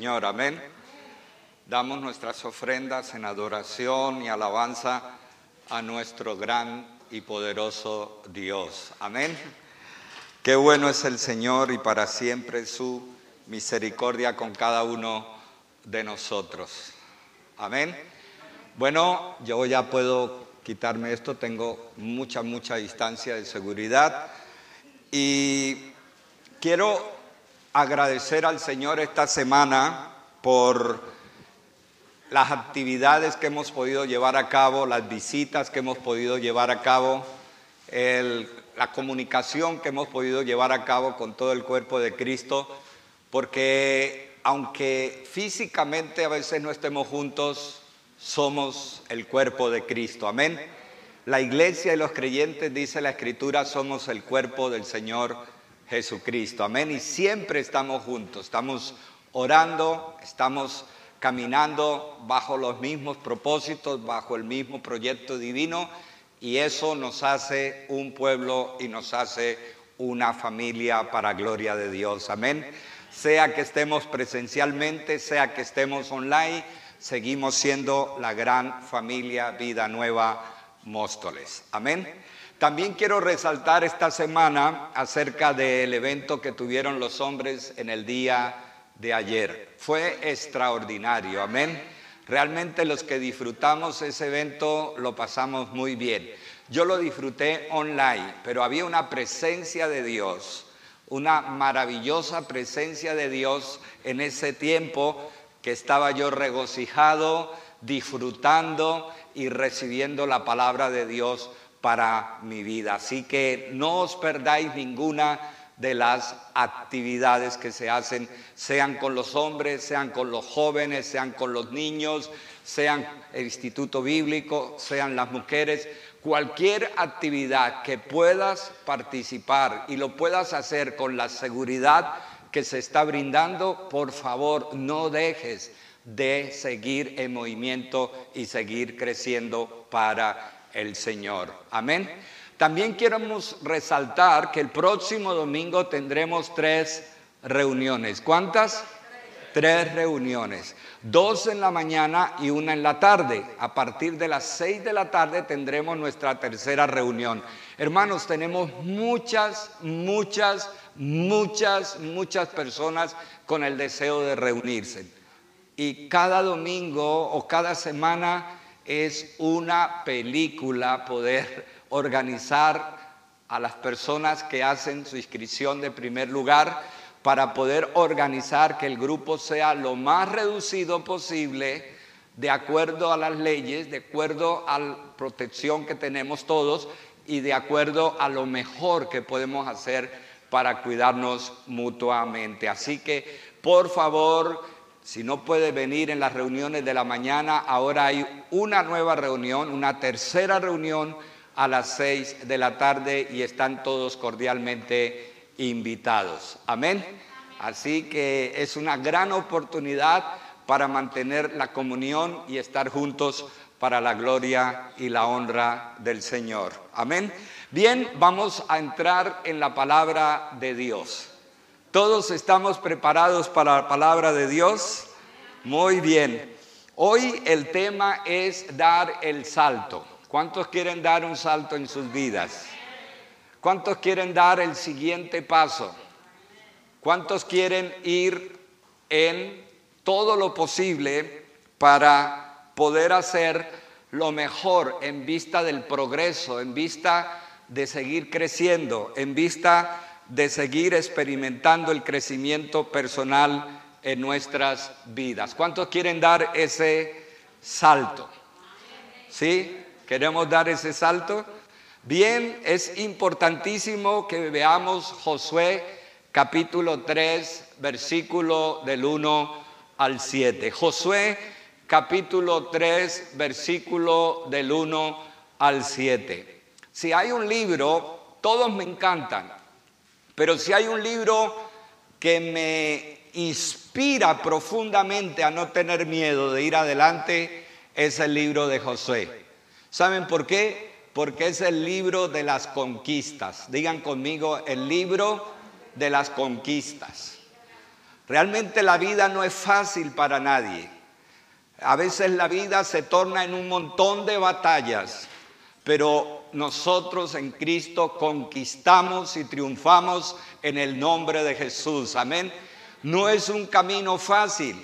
Señor, amén. Damos nuestras ofrendas en adoración y alabanza a nuestro gran y poderoso Dios. Amén. Qué bueno es el Señor y para siempre su misericordia con cada uno de nosotros. Amén. Bueno, yo ya puedo quitarme esto, tengo mucha, mucha distancia de seguridad y quiero agradecer al Señor esta semana por las actividades que hemos podido llevar a cabo, las visitas que hemos podido llevar a cabo, la comunicación que hemos podido llevar a cabo con todo el cuerpo de Cristo, porque aunque físicamente a veces no estemos juntos, somos el cuerpo de Cristo. Amén. La iglesia y los creyentes, dice la Escritura, somos el cuerpo del Señor Jesucristo. Amén. Y siempre estamos juntos, estamos orando, estamos caminando bajo los mismos propósitos, bajo el mismo proyecto divino y eso nos hace un pueblo y nos hace una familia para gloria de Dios. Amén. Sea que estemos presencialmente, sea que estemos online, seguimos siendo la gran familia Vida Nueva Móstoles. Amén. También quiero resaltar esta semana acerca del evento que tuvieron los hombres en el día de ayer. Fue extraordinario, amén. Realmente los que disfrutamos ese evento lo pasamos muy bien. Yo lo disfruté online, pero había una presencia de Dios, una maravillosa presencia de Dios en ese tiempo que estaba yo regocijado, disfrutando y recibiendo la palabra de Dios para mi vida. Así que no os perdáis ninguna de las actividades que se hacen, sean con los hombres, sean con los jóvenes, sean con los niños, sean el Instituto Bíblico, sean las mujeres, cualquier actividad que puedas participar y lo puedas hacer con la seguridad que se está brindando, por favor no dejes de seguir en movimiento y seguir creciendo para el Señor. Amén. También queremos resaltar que el próximo domingo tendremos tres reuniones. ¿Cuántas? Tres reuniones. Dos en la mañana y una en la tarde. A partir de las seis de la tarde tendremos nuestra tercera reunión. Hermanos, tenemos muchas, muchas, muchas, muchas personas con el deseo de reunirse. Y cada domingo o cada semana es una película poder organizar a las personas que hacen su inscripción de primer lugar para poder organizar que el grupo sea lo más reducido posible de acuerdo a las leyes, de acuerdo a la protección que tenemos todos y de acuerdo a lo mejor que podemos hacer para cuidarnos mutuamente. Así que, por favor, si no puede venir en las reuniones de la mañana, ahora hay una nueva reunión, una tercera reunión a las seis de la tarde y están todos cordialmente invitados. Amén. Así que es una gran oportunidad para mantener la comunión y estar juntos para la gloria y la honra del Señor. Amén. Bien, vamos a entrar en la palabra de Dios. ¿Todos estamos preparados para la palabra de Dios? Muy bien. Hoy el tema es dar el salto. ¿Cuántos quieren dar un salto en sus vidas? ¿Cuántos quieren dar el siguiente paso? ¿Cuántos quieren ir en todo lo posible para poder hacer lo mejor en vista del progreso, en vista de seguir creciendo, en vista de seguir experimentando el crecimiento personal en nuestras vidas. ¿Cuántos quieren dar ese salto? ¿Sí? ¿Queremos dar ese salto? Bien, es importantísimo que veamos Josué capítulo 3, versículo del 1 al 7. Josué capítulo 3, versículo del 1 al 7. Si hay un libro, todos me encantan, pero si hay un libro que me inspira profundamente a no tener miedo de ir adelante, es el libro de Josué. ¿Saben por qué? Porque es el libro de las conquistas. Digan conmigo, el libro de las conquistas. Realmente la vida no es fácil para nadie. A veces la vida se torna en un montón de batallas, pero nosotros en Cristo conquistamos y triunfamos en el nombre de Jesús. Amén. No es un camino fácil,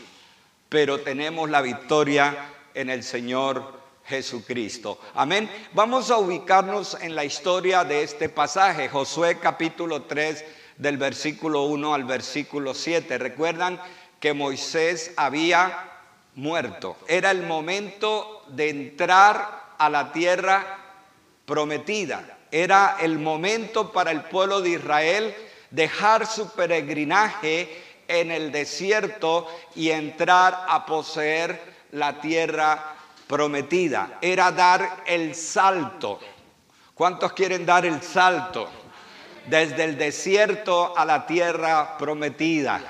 pero tenemos la victoria en el Señor Jesucristo. Amén. Vamos a ubicarnos en la historia de este pasaje, Josué capítulo 3 del versículo 1 al versículo 7. Recuerdan que Moisés había muerto. Era el momento de entrar a la tierra prometida. Era el momento para el pueblo de Israel dejar su peregrinaje en el desierto y entrar a poseer la tierra prometida. Era dar el salto. ¿Cuántos quieren dar el salto? Desde el desierto a la tierra prometida.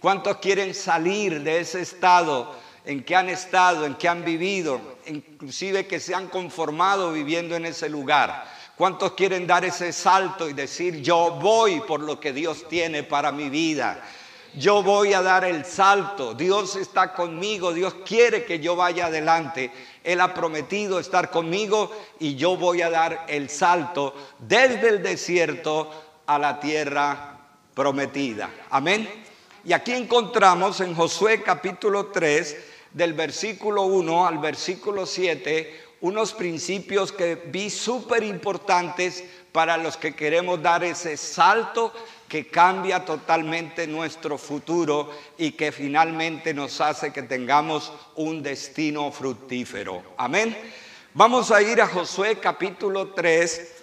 ¿Cuántos quieren salir de ese estado en que han estado, en que han vivido, inclusive que se han conformado viviendo en ese lugar? ¿Cuántos quieren dar ese salto y decir, yo voy por lo que Dios tiene para mi vida? yo voy a dar el salto, Dios está conmigo, Dios quiere que yo vaya adelante, Él ha prometido estar conmigo y yo voy a dar el salto desde el desierto a la tierra prometida. Amén. Y aquí encontramos en Josué capítulo 3, del versículo 1 al versículo 7, unos principios que vi súper importantes para los que queremos dar ese salto que cambia totalmente nuestro futuro y que finalmente nos hace que tengamos un destino fructífero. Amén. Vamos a ir a Josué capítulo 3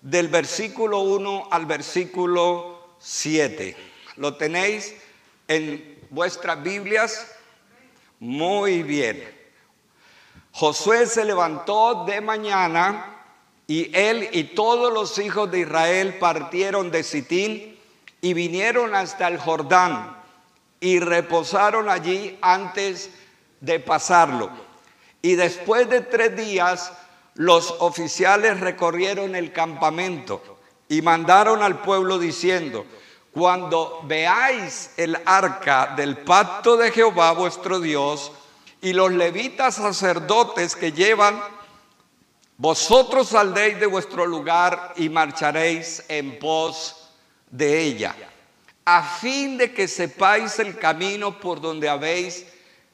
del versículo 1 al versículo 7. ¿Lo tenéis en vuestras Biblias? Muy bien. Josué se levantó de mañana y él y todos los hijos de Israel partieron de Sitín y vinieron hasta el Jordán y reposaron allí antes de pasarlo. Y después de tres días, los oficiales recorrieron el campamento y mandaron al pueblo diciendo, cuando veáis el arca del pacto de Jehová vuestro Dios y los levitas sacerdotes que llevan, vosotros saldréis de vuestro lugar y marcharéis en pos de ella, a fin de que sepáis el camino por donde habéis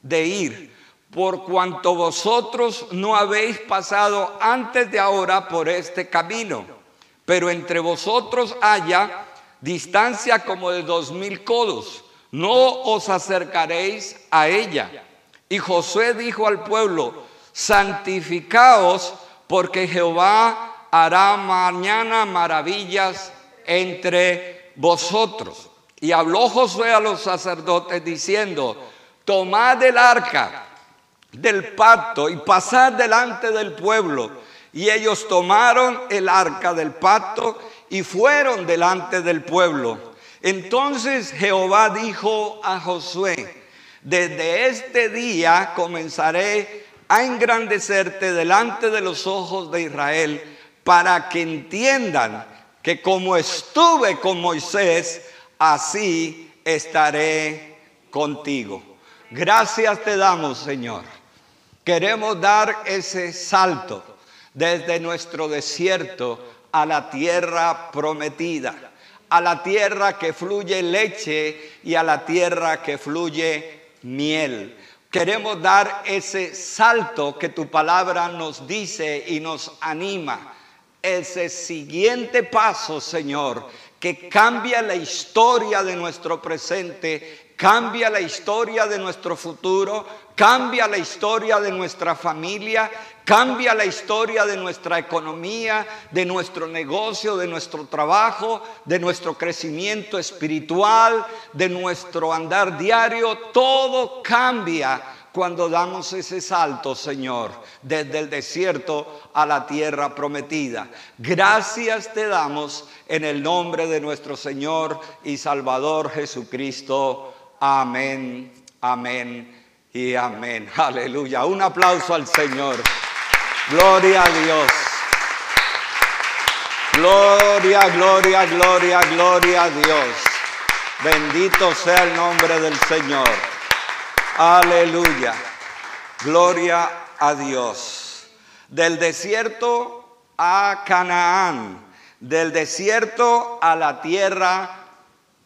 de ir, por cuanto vosotros no habéis pasado antes de ahora por este camino, pero entre vosotros haya distancia como de dos mil codos, no os acercaréis a ella. Y Josué dijo al pueblo, santificaos porque Jehová hará mañana maravillas entre vosotros. Y habló Josué a los sacerdotes diciendo, tomad el arca del pacto y pasad delante del pueblo. Y ellos tomaron el arca del pacto y fueron delante del pueblo. Entonces Jehová dijo a Josué, desde este día comenzaré a engrandecerte delante de los ojos de Israel para que entiendan que como estuve con Moisés, así estaré contigo. Gracias te damos, Señor. Queremos dar ese salto desde nuestro desierto a la tierra prometida, a la tierra que fluye leche y a la tierra que fluye miel. Queremos dar ese salto que tu palabra nos dice y nos anima ese siguiente paso, Señor, que cambia la historia de nuestro presente, cambia la historia de nuestro futuro, cambia la historia de nuestra familia, cambia la historia de nuestra economía, de nuestro negocio, de nuestro trabajo, de nuestro crecimiento espiritual, de nuestro andar diario. Todo cambia cuando damos ese salto, Señor, desde el desierto a la tierra prometida. Gracias te damos en el nombre de nuestro Señor y Salvador Jesucristo. Amén, amén y amén. Aleluya. Un aplauso al Señor. Gloria a Dios. Gloria, gloria, gloria, gloria a Dios. Bendito sea el nombre del Señor. Aleluya. Gloria a Dios. Del desierto a Canaán. Del desierto a la tierra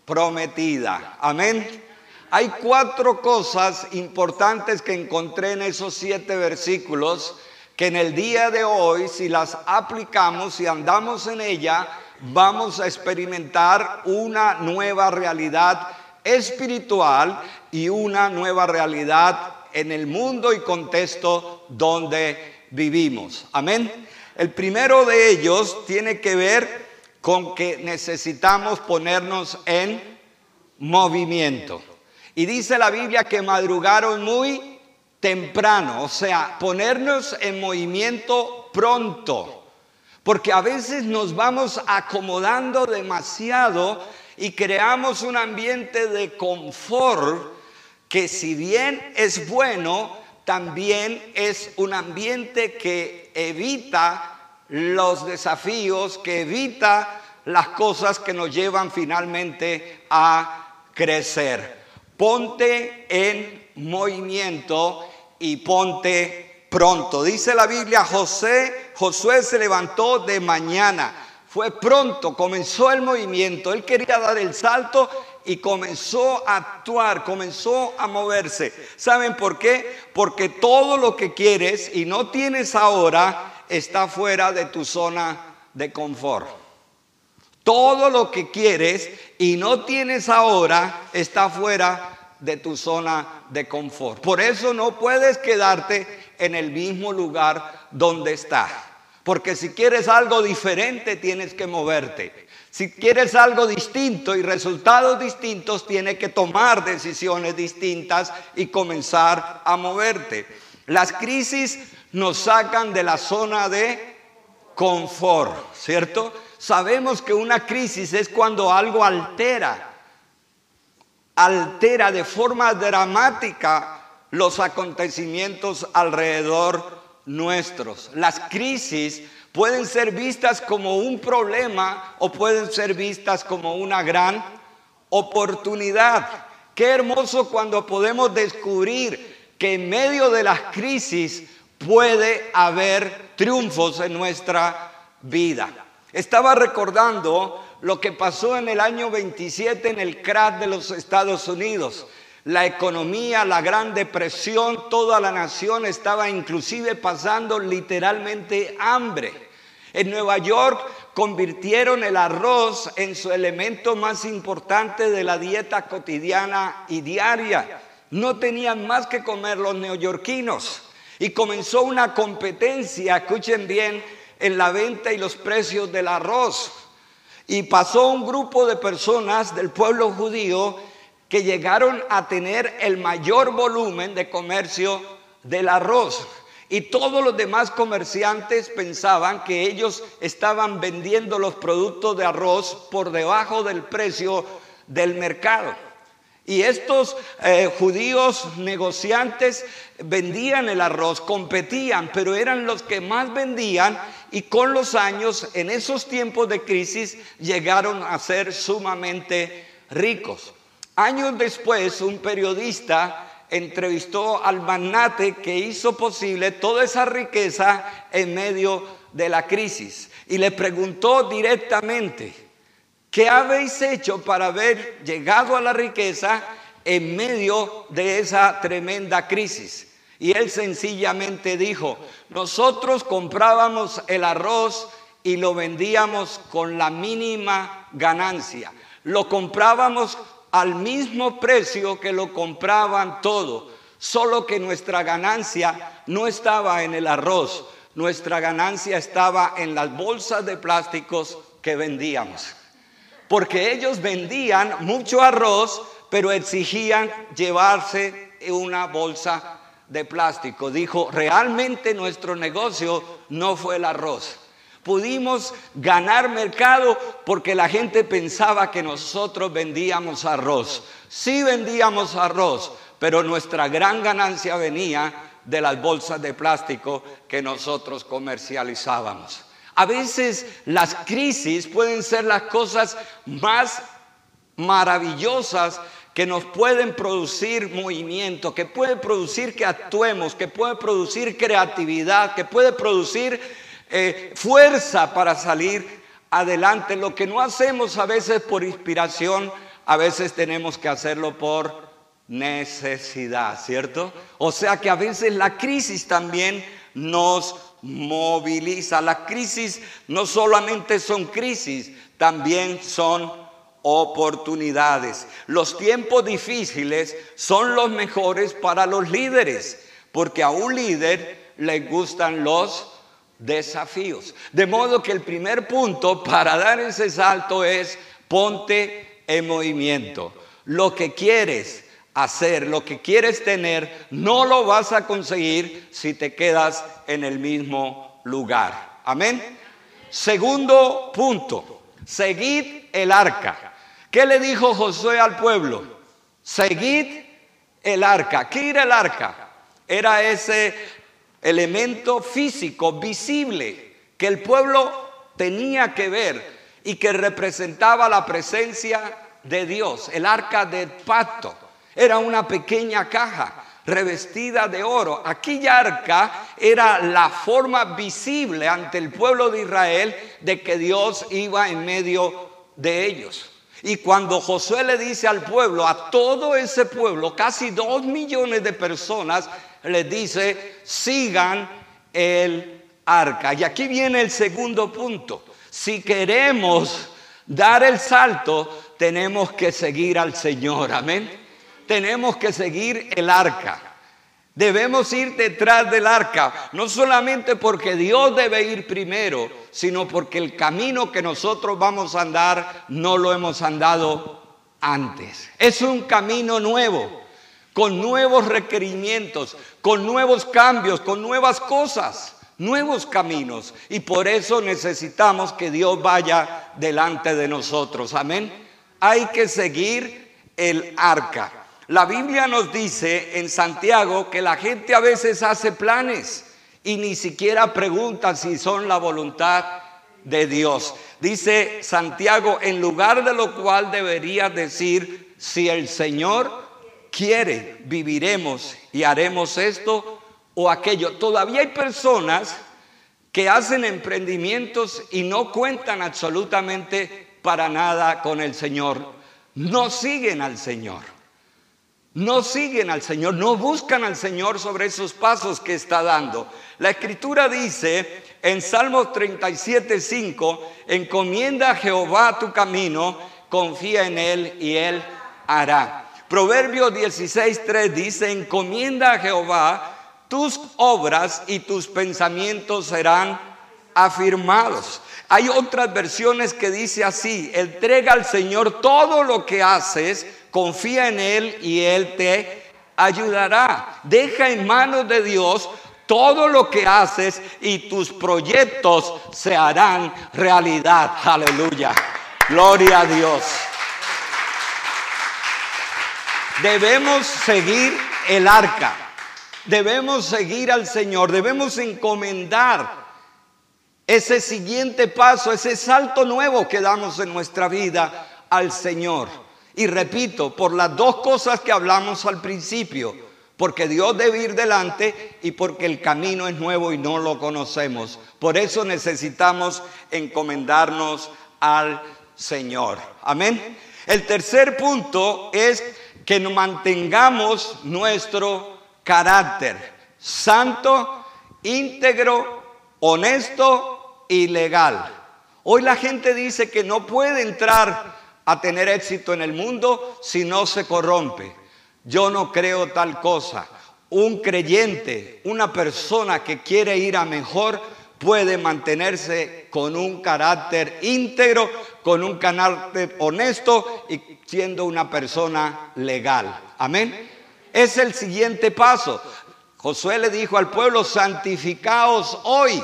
prometida. Amén. Hay cuatro cosas importantes que encontré en esos siete versículos que en el día de hoy, si las aplicamos, y andamos en ella, vamos a experimentar una nueva realidad espiritual y una nueva realidad en el mundo y contexto donde vivimos. Amén. El primero de ellos tiene que ver con que necesitamos ponernos en movimiento. Y dice la Biblia que madrugaron muy temprano, o sea, ponernos en movimiento pronto. Porque a veces nos vamos acomodando demasiado y creamos un ambiente de confort que si bien es bueno, también es un ambiente que evita los desafíos, que evita las cosas que nos llevan finalmente a crecer. Ponte en movimiento y ponte pronto. Dice la Biblia, José, Josué se levantó de mañana. Fue pronto, comenzó el movimiento. Él quería dar el salto y comenzó a actuar, comenzó a moverse. ¿Saben por qué? Porque todo lo que quieres y no tienes ahora está fuera de tu zona de confort. Todo lo que quieres y no tienes ahora está fuera de tu zona de confort. Por eso no puedes quedarte en el mismo lugar donde está. Porque si quieres algo diferente, tienes que moverte. Si quieres algo distinto y resultados distintos, tienes que tomar decisiones distintas y comenzar a moverte. Las crisis nos sacan de la zona de confort, ¿cierto? Sabemos que una crisis es cuando algo altera, altera de forma dramática los acontecimientos alrededor nuestros. Las crisis pueden ser vistas como un problema o pueden ser vistas como una gran oportunidad. Qué hermoso cuando podemos descubrir que en medio de las crisis puede haber triunfos en nuestra vida. Estaba recordando lo que pasó en el año 27 en el crash de los Estados Unidos la economía, la gran depresión, toda la nación estaba inclusive pasando literalmente hambre. En Nueva York convirtieron el arroz en su elemento más importante de la dieta cotidiana y diaria. No tenían más que comer los neoyorquinos. Y comenzó una competencia, escuchen bien, en la venta y los precios del arroz. Y pasó un grupo de personas del pueblo judío que llegaron a tener el mayor volumen de comercio del arroz. Y todos los demás comerciantes pensaban que ellos estaban vendiendo los productos de arroz por debajo del precio del mercado. Y estos eh, judíos negociantes vendían el arroz, competían, pero eran los que más vendían y con los años, en esos tiempos de crisis, llegaron a ser sumamente ricos. Años después, un periodista entrevistó al magnate que hizo posible toda esa riqueza en medio de la crisis y le preguntó directamente, ¿qué habéis hecho para haber llegado a la riqueza en medio de esa tremenda crisis? Y él sencillamente dijo, nosotros comprábamos el arroz y lo vendíamos con la mínima ganancia. Lo comprábamos al mismo precio que lo compraban todo, solo que nuestra ganancia no estaba en el arroz, nuestra ganancia estaba en las bolsas de plásticos que vendíamos. Porque ellos vendían mucho arroz, pero exigían llevarse una bolsa de plástico. Dijo, realmente nuestro negocio no fue el arroz. Pudimos ganar mercado porque la gente pensaba que nosotros vendíamos arroz. Sí vendíamos arroz, pero nuestra gran ganancia venía de las bolsas de plástico que nosotros comercializábamos. A veces las crisis pueden ser las cosas más maravillosas que nos pueden producir movimiento, que pueden producir que actuemos, que puede producir creatividad, que puede producir eh, fuerza para salir adelante. Lo que no hacemos a veces por inspiración, a veces tenemos que hacerlo por necesidad, ¿cierto? O sea que a veces la crisis también nos moviliza. Las crisis no solamente son crisis, también son oportunidades. Los tiempos difíciles son los mejores para los líderes, porque a un líder le gustan los desafíos. De modo que el primer punto para dar ese salto es ponte en movimiento. Lo que quieres hacer, lo que quieres tener, no lo vas a conseguir si te quedas en el mismo lugar. Amén. Segundo punto, seguid el arca. ¿Qué le dijo Josué al pueblo? Seguid el arca. ¿Qué era el arca? Era ese elemento físico, visible, que el pueblo tenía que ver y que representaba la presencia de Dios. El arca del pacto era una pequeña caja revestida de oro. Aquella arca era la forma visible ante el pueblo de Israel de que Dios iba en medio de ellos. Y cuando Josué le dice al pueblo, a todo ese pueblo, casi dos millones de personas, le dice, sigan el arca. Y aquí viene el segundo punto. Si queremos dar el salto, tenemos que seguir al Señor. Amén. Tenemos que seguir el arca. Debemos ir detrás del arca, no solamente porque Dios debe ir primero, sino porque el camino que nosotros vamos a andar no lo hemos andado antes. Es un camino nuevo, con nuevos requerimientos, con nuevos cambios, con nuevas cosas, nuevos caminos. Y por eso necesitamos que Dios vaya delante de nosotros. Amén. Hay que seguir el arca. La Biblia nos dice en Santiago que la gente a veces hace planes y ni siquiera pregunta si son la voluntad de Dios. Dice Santiago, en lugar de lo cual debería decir, si el Señor quiere, viviremos y haremos esto o aquello. Todavía hay personas que hacen emprendimientos y no cuentan absolutamente para nada con el Señor. No siguen al Señor. No siguen al Señor, no buscan al Señor sobre esos pasos que está dando. La escritura dice en Salmos 37, 5, encomienda a Jehová tu camino, confía en Él y Él hará. Proverbios 16, 3 dice, encomienda a Jehová tus obras y tus pensamientos serán afirmados. Hay otras versiones que dice así, entrega al Señor todo lo que haces, confía en Él y Él te ayudará. Deja en manos de Dios todo lo que haces y tus proyectos se harán realidad. Aleluya. Gloria a Dios. Debemos seguir el arca. Debemos seguir al Señor. Debemos encomendar ese siguiente paso, ese salto nuevo que damos en nuestra vida al Señor. Y repito, por las dos cosas que hablamos al principio, porque Dios debe ir delante y porque el camino es nuevo y no lo conocemos. Por eso necesitamos encomendarnos al Señor. Amén. El tercer punto es que mantengamos nuestro carácter santo, íntegro honesto y legal. Hoy la gente dice que no puede entrar a tener éxito en el mundo si no se corrompe. Yo no creo tal cosa. Un creyente, una persona que quiere ir a mejor, puede mantenerse con un carácter íntegro, con un carácter honesto y siendo una persona legal. Amén. Es el siguiente paso. Josué le dijo al pueblo, santificaos hoy,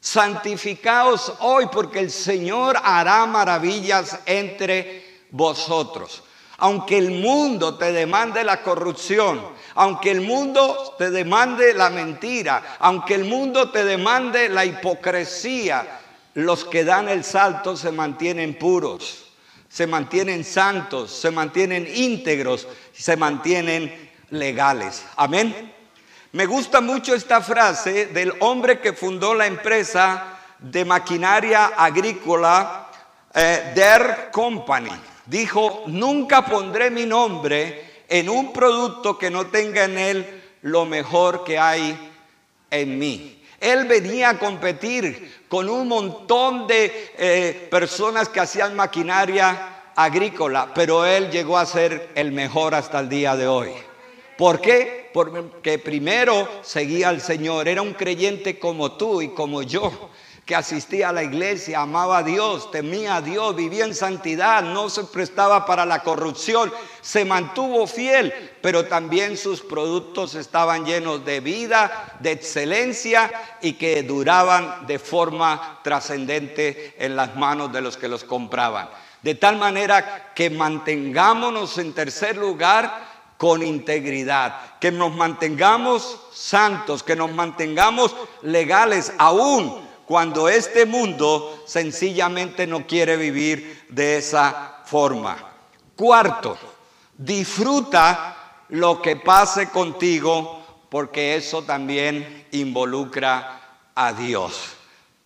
santificaos hoy, porque el Señor hará maravillas entre vosotros. Aunque el mundo te demande la corrupción, aunque el mundo te demande la mentira, aunque el mundo te demande la hipocresía, los que dan el salto se mantienen puros, se mantienen santos, se mantienen íntegros, se mantienen legales. Amén. Me gusta mucho esta frase del hombre que fundó la empresa de maquinaria agrícola eh, Der Company. Dijo, nunca pondré mi nombre en un producto que no tenga en él lo mejor que hay en mí. Él venía a competir con un montón de eh, personas que hacían maquinaria agrícola, pero él llegó a ser el mejor hasta el día de hoy. ¿Por qué? Porque primero seguía al Señor, era un creyente como tú y como yo que asistía a la iglesia, amaba a Dios, temía a Dios, vivía en santidad, no se prestaba para la corrupción, se mantuvo fiel, pero también sus productos estaban llenos de vida, de excelencia y que duraban de forma trascendente en las manos de los que los compraban. De tal manera que mantengámonos en tercer lugar con integridad, que nos mantengamos santos, que nos mantengamos legales aún cuando este mundo sencillamente no quiere vivir de esa forma. Cuarto, disfruta lo que pase contigo porque eso también involucra a Dios.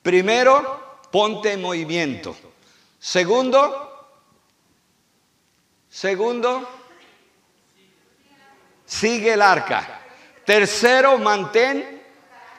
Primero, ponte en movimiento. Segundo, segundo, sigue el arca. Tercero, mantén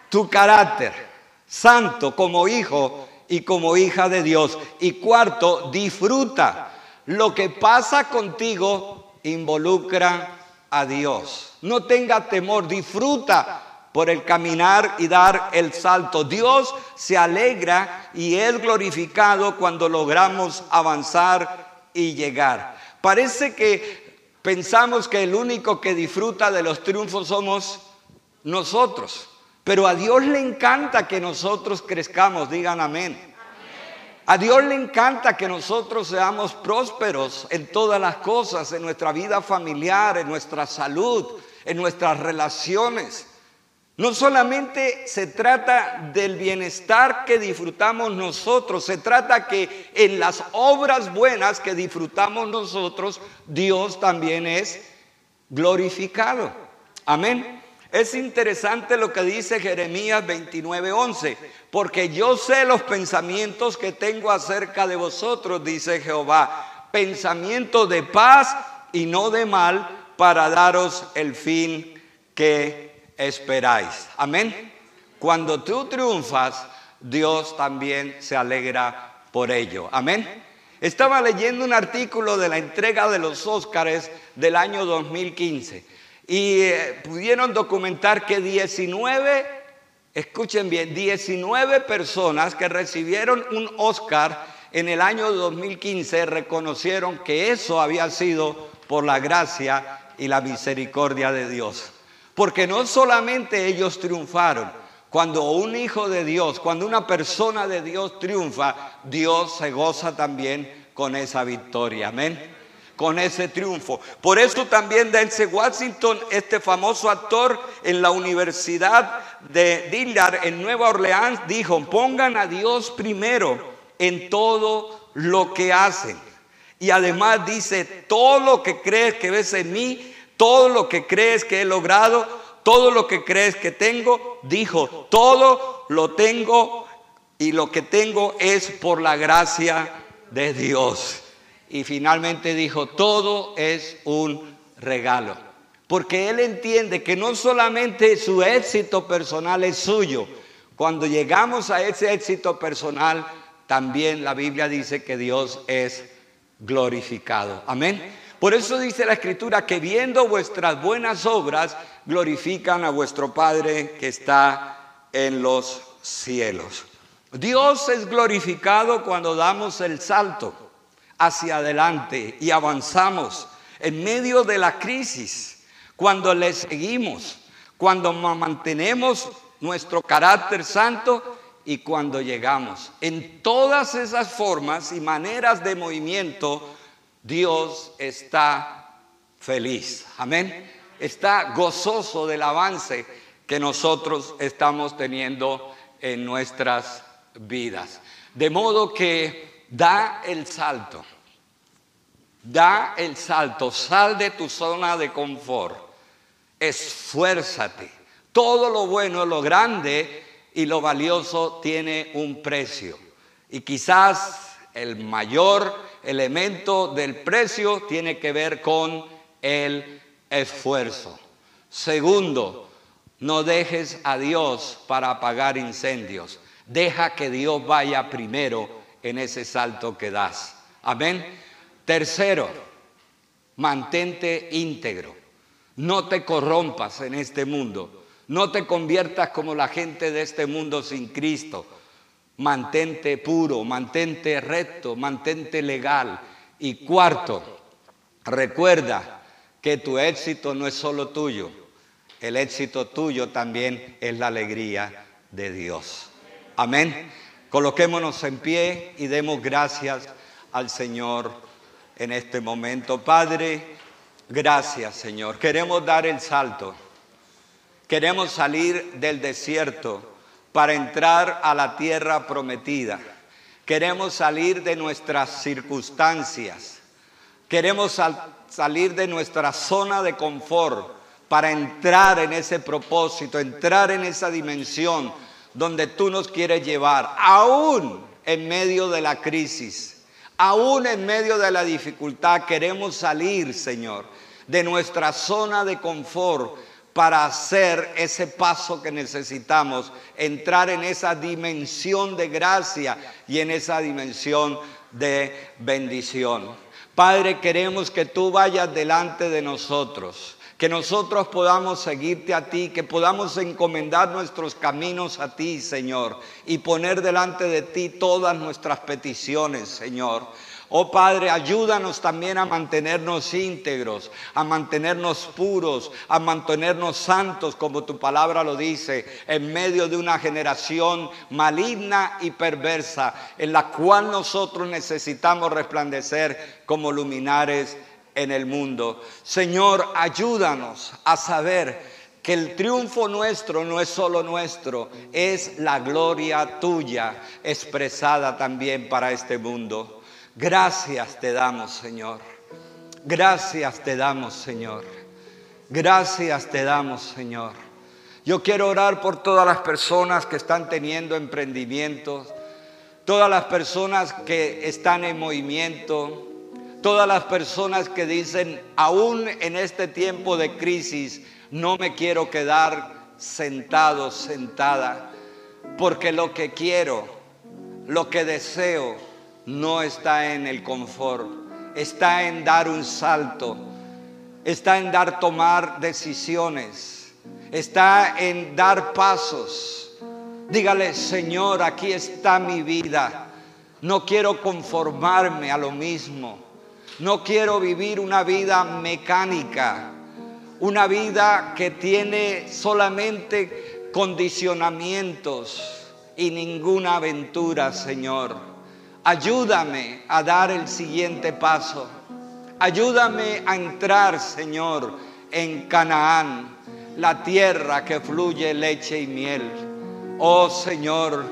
tu carácter santo como hijo y como hija de Dios. Y cuarto, disfruta. Lo que pasa contigo involucra a Dios. No tenga temor, disfruta por el caminar y dar el salto. Dios se alegra y es glorificado cuando logramos avanzar y llegar. Parece que pensamos que el único que disfruta de los triunfos somos nosotros. Pero a Dios le encanta que nosotros crezcamos, digan amén. A Dios le encanta que nosotros seamos prósperos en todas las cosas, en nuestra vida familiar, en nuestra salud, en nuestras relaciones. No solamente se trata del bienestar que disfrutamos nosotros, se trata que en las obras buenas que disfrutamos nosotros, Dios también es glorificado. Amén. Es interesante lo que dice Jeremías 29:11, porque yo sé los pensamientos que tengo acerca de vosotros, dice Jehová, pensamientos de paz y no de mal, para daros el fin que esperáis. Amén. Cuando tú triunfas, Dios también se alegra por ello. Amén. Estaba leyendo un artículo de la entrega de los Óscares del año 2015 y eh, pudieron documentar que 19, escuchen bien, 19 personas que recibieron un Oscar en el año 2015 reconocieron que eso había sido por la gracia y la misericordia de Dios. Porque no solamente ellos triunfaron, cuando un hijo de Dios, cuando una persona de Dios triunfa, Dios se goza también con esa victoria. Amén con ese triunfo. Por eso también Denzel Washington, este famoso actor en la Universidad de Dillard en Nueva Orleans, dijo, pongan a Dios primero en todo lo que hacen. Y además dice, todo lo que crees que ves en mí, todo lo que crees que he logrado, todo lo que crees que tengo, dijo, todo lo tengo y lo que tengo es por la gracia de Dios y finalmente dijo, todo es un regalo. Porque él entiende que no solamente su éxito personal es suyo, cuando llegamos a ese éxito personal, también la Biblia dice que Dios es glorificado. Amén. Por eso dice la escritura que viendo vuestras buenas obras, glorifican a vuestro Padre que está en los cielos. Dios es glorificado cuando damos el salto hacia adelante y avanzamos en medio de la crisis, cuando le seguimos, cuando mantenemos nuestro carácter santo y cuando llegamos. En todas esas formas y maneras de movimiento, Dios está feliz. Amén. Está gozoso del avance que nosotros estamos teniendo en nuestras vidas. De modo que da el salto. Da el salto, sal de tu zona de confort, esfuérzate. Todo lo bueno, lo grande y lo valioso tiene un precio. Y quizás el mayor elemento del precio tiene que ver con el esfuerzo. Segundo, no dejes a Dios para apagar incendios. Deja que Dios vaya primero en ese salto que das. Amén. Tercero, mantente íntegro. No te corrompas en este mundo. No te conviertas como la gente de este mundo sin Cristo. Mantente puro, mantente recto, mantente legal. Y cuarto, recuerda que tu éxito no es solo tuyo. El éxito tuyo también es la alegría de Dios. Amén. Coloquémonos en pie y demos gracias al Señor en este momento. Padre, gracias Señor. Queremos dar el salto. Queremos salir del desierto para entrar a la tierra prometida. Queremos salir de nuestras circunstancias. Queremos salir de nuestra zona de confort para entrar en ese propósito, entrar en esa dimensión donde tú nos quieres llevar, aún en medio de la crisis, aún en medio de la dificultad, queremos salir, Señor, de nuestra zona de confort para hacer ese paso que necesitamos, entrar en esa dimensión de gracia y en esa dimensión de bendición. Padre, queremos que tú vayas delante de nosotros que nosotros podamos seguirte a ti, que podamos encomendar nuestros caminos a ti, Señor, y poner delante de ti todas nuestras peticiones, Señor. Oh Padre, ayúdanos también a mantenernos íntegros, a mantenernos puros, a mantenernos santos, como tu palabra lo dice, en medio de una generación maligna y perversa, en la cual nosotros necesitamos resplandecer como luminares en el mundo. Señor, ayúdanos a saber que el triunfo nuestro no es solo nuestro, es la gloria tuya expresada también para este mundo. Gracias te damos, Señor. Gracias te damos, Señor. Gracias te damos, Señor. Yo quiero orar por todas las personas que están teniendo emprendimientos, todas las personas que están en movimiento, todas las personas que dicen, aún en este tiempo de crisis, no me quiero quedar sentado, sentada, porque lo que quiero, lo que deseo, no está en el confort, está en dar un salto, está en dar tomar decisiones, está en dar pasos. Dígale, Señor, aquí está mi vida. No quiero conformarme a lo mismo. No quiero vivir una vida mecánica, una vida que tiene solamente condicionamientos y ninguna aventura, Señor. Ayúdame a dar el siguiente paso. Ayúdame a entrar, Señor, en Canaán, la tierra que fluye leche y miel. Oh Señor,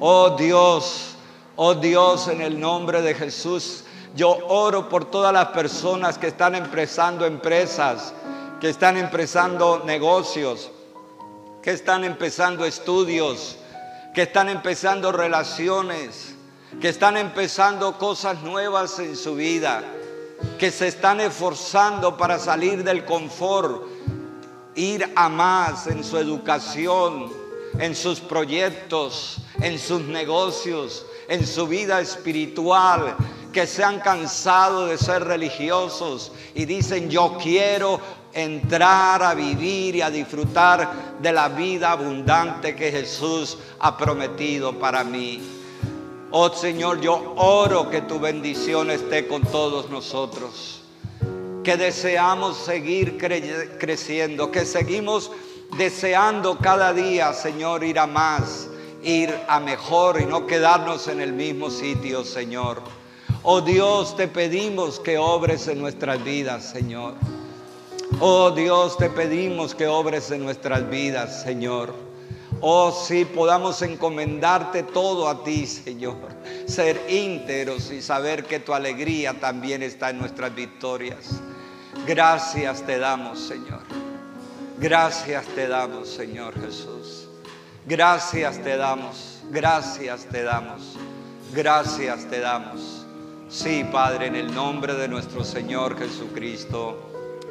oh Dios, oh Dios, en el nombre de Jesús, yo oro por todas las personas que están empezando empresas, que están empezando negocios, que están empezando estudios, que están empezando relaciones, que están empezando cosas nuevas en su vida, que se están esforzando para salir del confort, ir a más en su educación, en sus proyectos, en sus negocios, en su vida espiritual, que se han cansado de ser religiosos y dicen yo quiero entrar a vivir y a disfrutar de la vida abundante que Jesús ha prometido para mí. Oh Señor, yo oro que tu bendición esté con todos nosotros, que deseamos seguir creciendo, que seguimos deseando cada día, Señor, ir a más, ir a mejor y no quedarnos en el mismo sitio, Señor. Oh Dios, te pedimos que obres en nuestras vidas, Señor. Oh Dios, te pedimos que obres en nuestras vidas, Señor. Oh, sí, podamos encomendarte todo a ti, Señor. Ser íntegros y saber que tu alegría también está en nuestras victorias. Gracias te damos, Señor. Gracias te damos, Señor Jesús. Gracias te damos. Gracias te damos. Gracias te damos. Sí, Padre, en el nombre de nuestro Señor Jesucristo.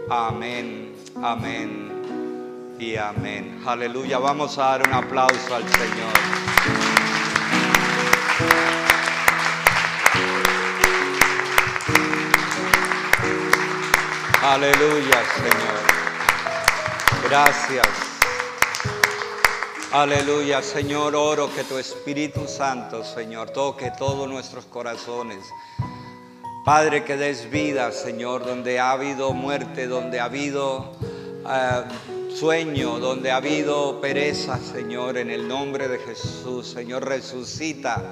Amén. Amén y amén. Aleluya. Vamos a dar un aplauso al Señor. Aleluya, Señor. Gracias. Aleluya, Señor, oro que tu Espíritu Santo, Señor, toque todos nuestros corazones. Padre, que des vida, Señor, donde ha habido muerte, donde ha habido... Eh, sueño, donde ha habido pereza, Señor, en el nombre de Jesús. Señor, resucita,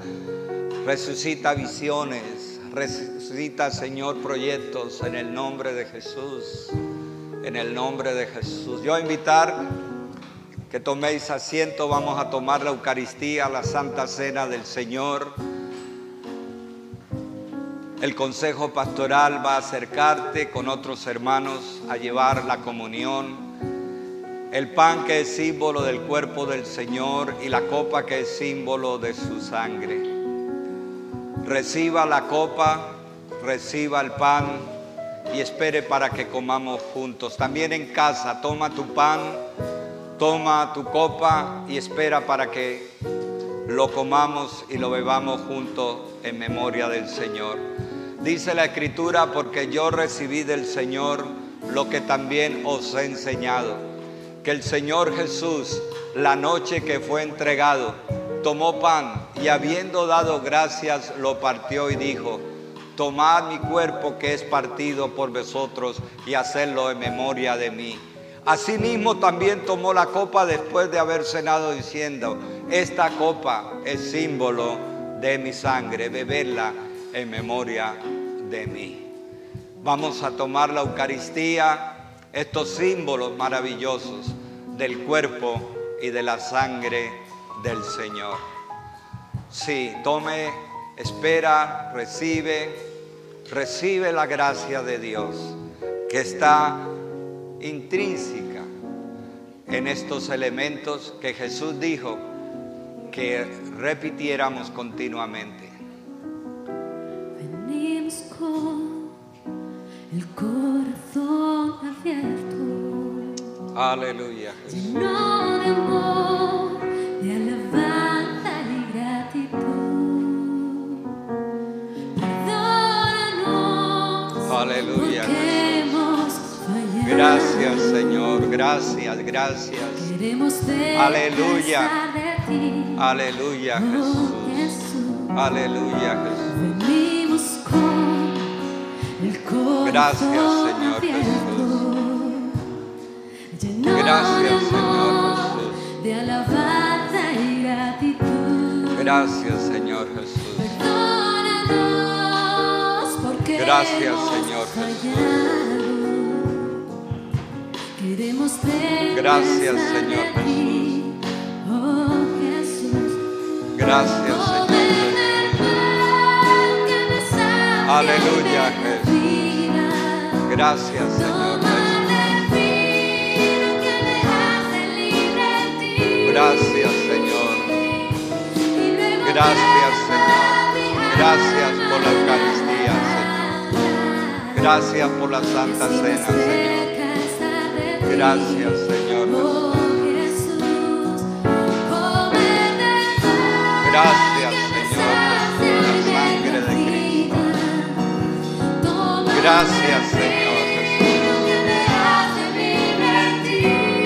resucita visiones, resucita, Señor, proyectos en el nombre de Jesús. En el nombre de Jesús. Yo invitar que toméis asiento, vamos a tomar la Eucaristía, la Santa Cena del Señor. El Consejo Pastoral va a acercarte con otros hermanos a llevar la comunión el pan que es símbolo del cuerpo del Señor y la copa que es símbolo de su sangre. Reciba la copa, reciba el pan y espere para que comamos juntos. También en casa, toma tu pan, toma tu copa y espera para que lo comamos y lo bebamos juntos en memoria del Señor. Dice la Escritura, porque yo recibí del Señor lo que también os he enseñado que el Señor Jesús, la noche que fue entregado, tomó pan y habiendo dado gracias, lo partió y dijo, tomad mi cuerpo que es partido por vosotros y hacedlo en memoria de mí. Asimismo también tomó la copa después de haber cenado diciendo, esta copa es símbolo de mi sangre, bebedla en memoria de mí. Vamos a tomar la Eucaristía estos símbolos maravillosos del cuerpo y de la sangre del Señor. Sí, tome, espera, recibe, recibe la gracia de Dios que está intrínseca en estos elementos que Jesús dijo que repitiéramos continuamente. El corazón abierto. Aleluya. Lleno de amor, de alabanza y gratitud. Perdónanos Aleluya. porque hemos fallado. Gracias Señor, gracias, gracias. Queremos Aleluya. de ti. Aleluya Oh, Jesús. Jesús. Aleluya Jesús. Gracias, Señor lleno Gracias, Señor Jesús. de alabanza y gratitud. Gracias Señor Jesús. Perdónanos porque Gracias, Señor fallado. Queremos Gracias, Señor. Oh, Jesús. Gracias Señor Jesús. Aleluya, Jesús. Gracias Señor. Gracias Señor. Gracias Señor. Gracias por la Eucaristía Señor. Gracias por la Santa Cena Señor. Gracias Señor. Gracias Señor Jesús. La. Gracias Señor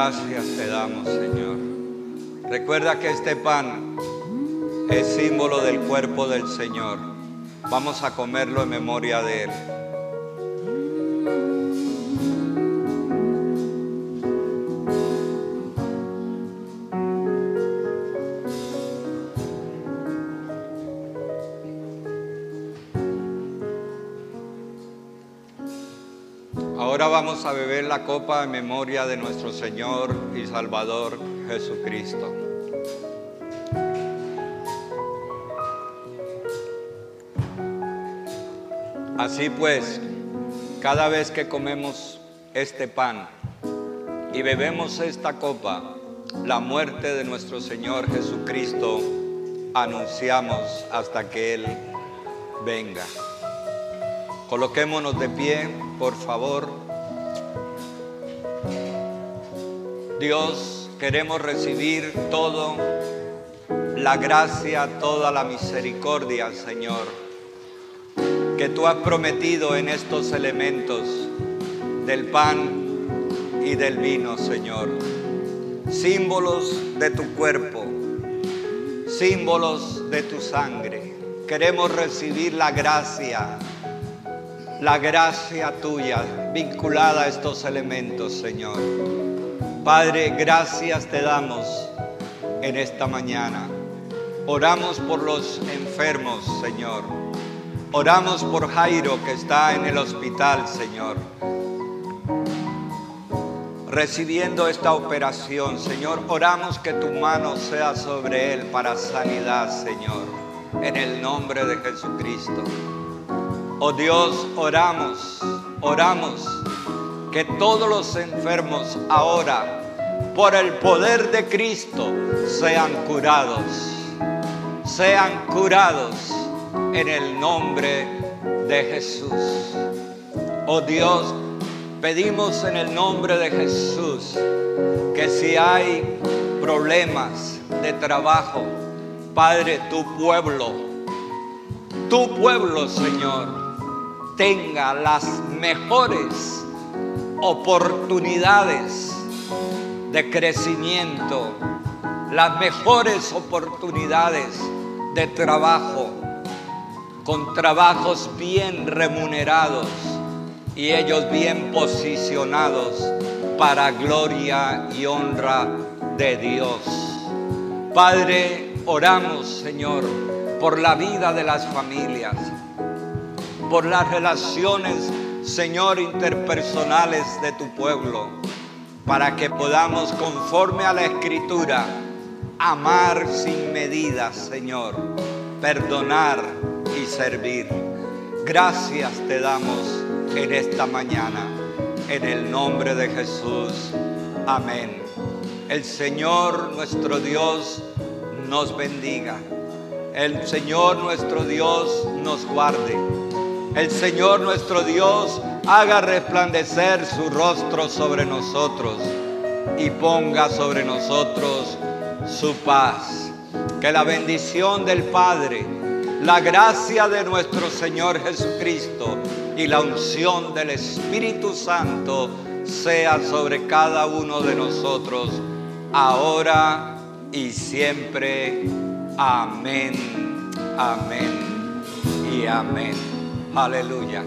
Gracias te damos Señor. Recuerda que este pan es símbolo del cuerpo del Señor. Vamos a comerlo en memoria de Él. La copa en memoria de nuestro Señor y Salvador Jesucristo. Así pues, cada vez que comemos este pan y bebemos esta copa, la muerte de nuestro Señor Jesucristo, anunciamos hasta que Él venga. Coloquémonos de pie, por favor. Dios, queremos recibir todo, la gracia, toda la misericordia, Señor, que tú has prometido en estos elementos del pan y del vino, Señor. Símbolos de tu cuerpo, símbolos de tu sangre. Queremos recibir la gracia la gracia tuya vinculada a estos elementos, Señor. Padre, gracias te damos en esta mañana. Oramos por los enfermos, Señor. Oramos por Jairo que está en el hospital, Señor. Recibiendo esta operación, Señor, oramos que tu mano sea sobre él para sanidad, Señor. En el nombre de Jesucristo. Oh Dios, oramos, oramos que todos los enfermos ahora, por el poder de Cristo, sean curados, sean curados en el nombre de Jesús. Oh Dios, pedimos en el nombre de Jesús que si hay problemas de trabajo, Padre, tu pueblo, tu pueblo, Señor, tenga las mejores oportunidades de crecimiento, las mejores oportunidades de trabajo, con trabajos bien remunerados y ellos bien posicionados para gloria y honra de Dios. Padre, oramos, Señor, por la vida de las familias por las relaciones, Señor, interpersonales de tu pueblo, para que podamos, conforme a la escritura, amar sin medida, Señor, perdonar y servir. Gracias te damos en esta mañana, en el nombre de Jesús. Amén. El Señor nuestro Dios nos bendiga. El Señor nuestro Dios nos guarde el Señor nuestro Dios haga resplandecer su rostro sobre nosotros y ponga sobre nosotros su paz. Que la bendición del Padre, la gracia de nuestro Señor Jesucristo y la unción del Espíritu Santo sea sobre cada uno de nosotros, ahora y siempre. Amén, amén y amén. Aleluya.